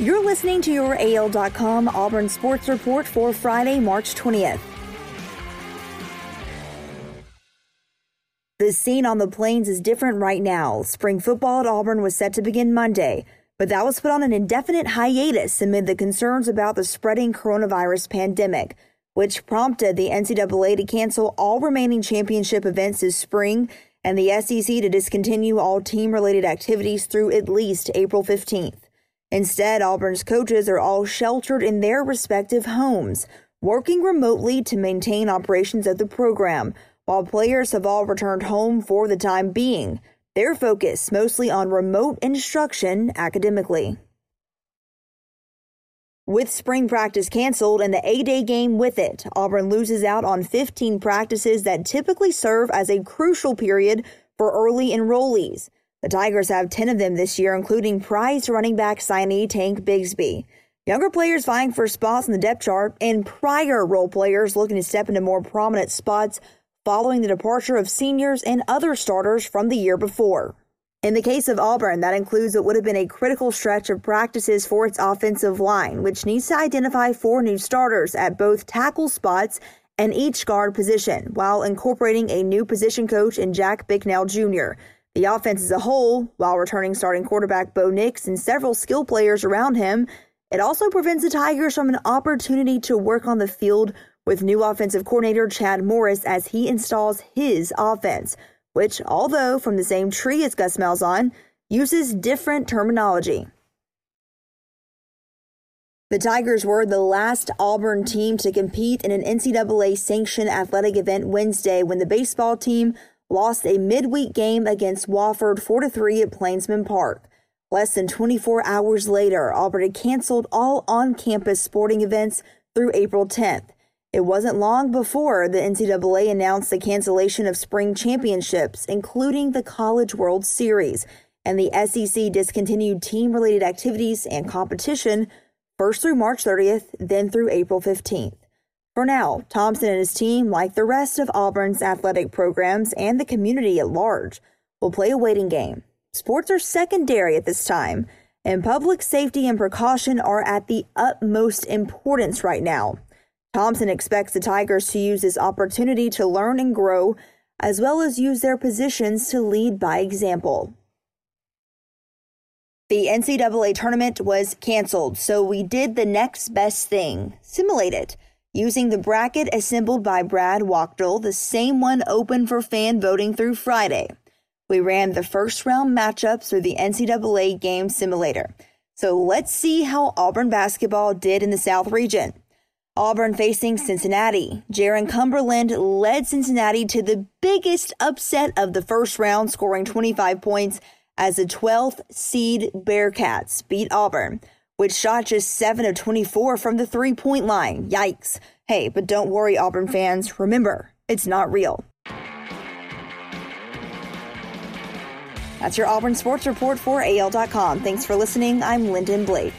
You're listening to your AL.com Auburn Sports Report for Friday, March 20th. The scene on the plains is different right now. Spring football at Auburn was set to begin Monday, but that was put on an indefinite hiatus amid the concerns about the spreading coronavirus pandemic, which prompted the NCAA to cancel all remaining championship events this spring and the SEC to discontinue all team related activities through at least April 15th. Instead, Auburn's coaches are all sheltered in their respective homes, working remotely to maintain operations of the program, while players have all returned home for the time being, their focus mostly on remote instruction academically. With spring practice canceled and the A Day game with it, Auburn loses out on 15 practices that typically serve as a crucial period for early enrollees. The Tigers have 10 of them this year, including prize running back signee Tank Bigsby. Younger players vying for spots in the depth chart and prior role players looking to step into more prominent spots following the departure of seniors and other starters from the year before. In the case of Auburn, that includes what would have been a critical stretch of practices for its offensive line, which needs to identify four new starters at both tackle spots and each guard position, while incorporating a new position coach in Jack Bicknell Jr. The offense as a whole, while returning starting quarterback Bo Nix and several skill players around him, it also prevents the Tigers from an opportunity to work on the field with new offensive coordinator Chad Morris as he installs his offense, which, although from the same tree as Gus Malzahn, uses different terminology. The Tigers were the last Auburn team to compete in an NCAA sanctioned athletic event Wednesday when the baseball team lost a midweek game against Wofford 4 3 at Plainsman Park. Less than 24 hours later, Auburn had canceled all on campus sporting events through April 10th. It wasn't long before the NCAA announced the cancellation of spring championships, including the College World Series, and the SEC discontinued team related activities and competition first through March 30th, then through April 15th. For now, Thompson and his team, like the rest of Auburn's athletic programs and the community at large, will play a waiting game. Sports are secondary at this time, and public safety and precaution are at the utmost importance right now. Thompson expects the Tigers to use this opportunity to learn and grow, as well as use their positions to lead by example. The NCAA tournament was canceled, so we did the next best thing simulate it using the bracket assembled by Brad Wachtel, the same one open for fan voting through Friday. We ran the first round matchups through the NCAA game simulator. So let's see how Auburn basketball did in the South region. Auburn facing Cincinnati. Jarron Cumberland led Cincinnati to the biggest upset of the first round, scoring 25 points as the 12th seed Bearcats beat Auburn which shot just 7 of 24 from the three point line. Yikes. Hey, but don't worry, Auburn fans. Remember, it's not real. That's your Auburn Sports Report for AL.com. Thanks for listening. I'm Lyndon Blake.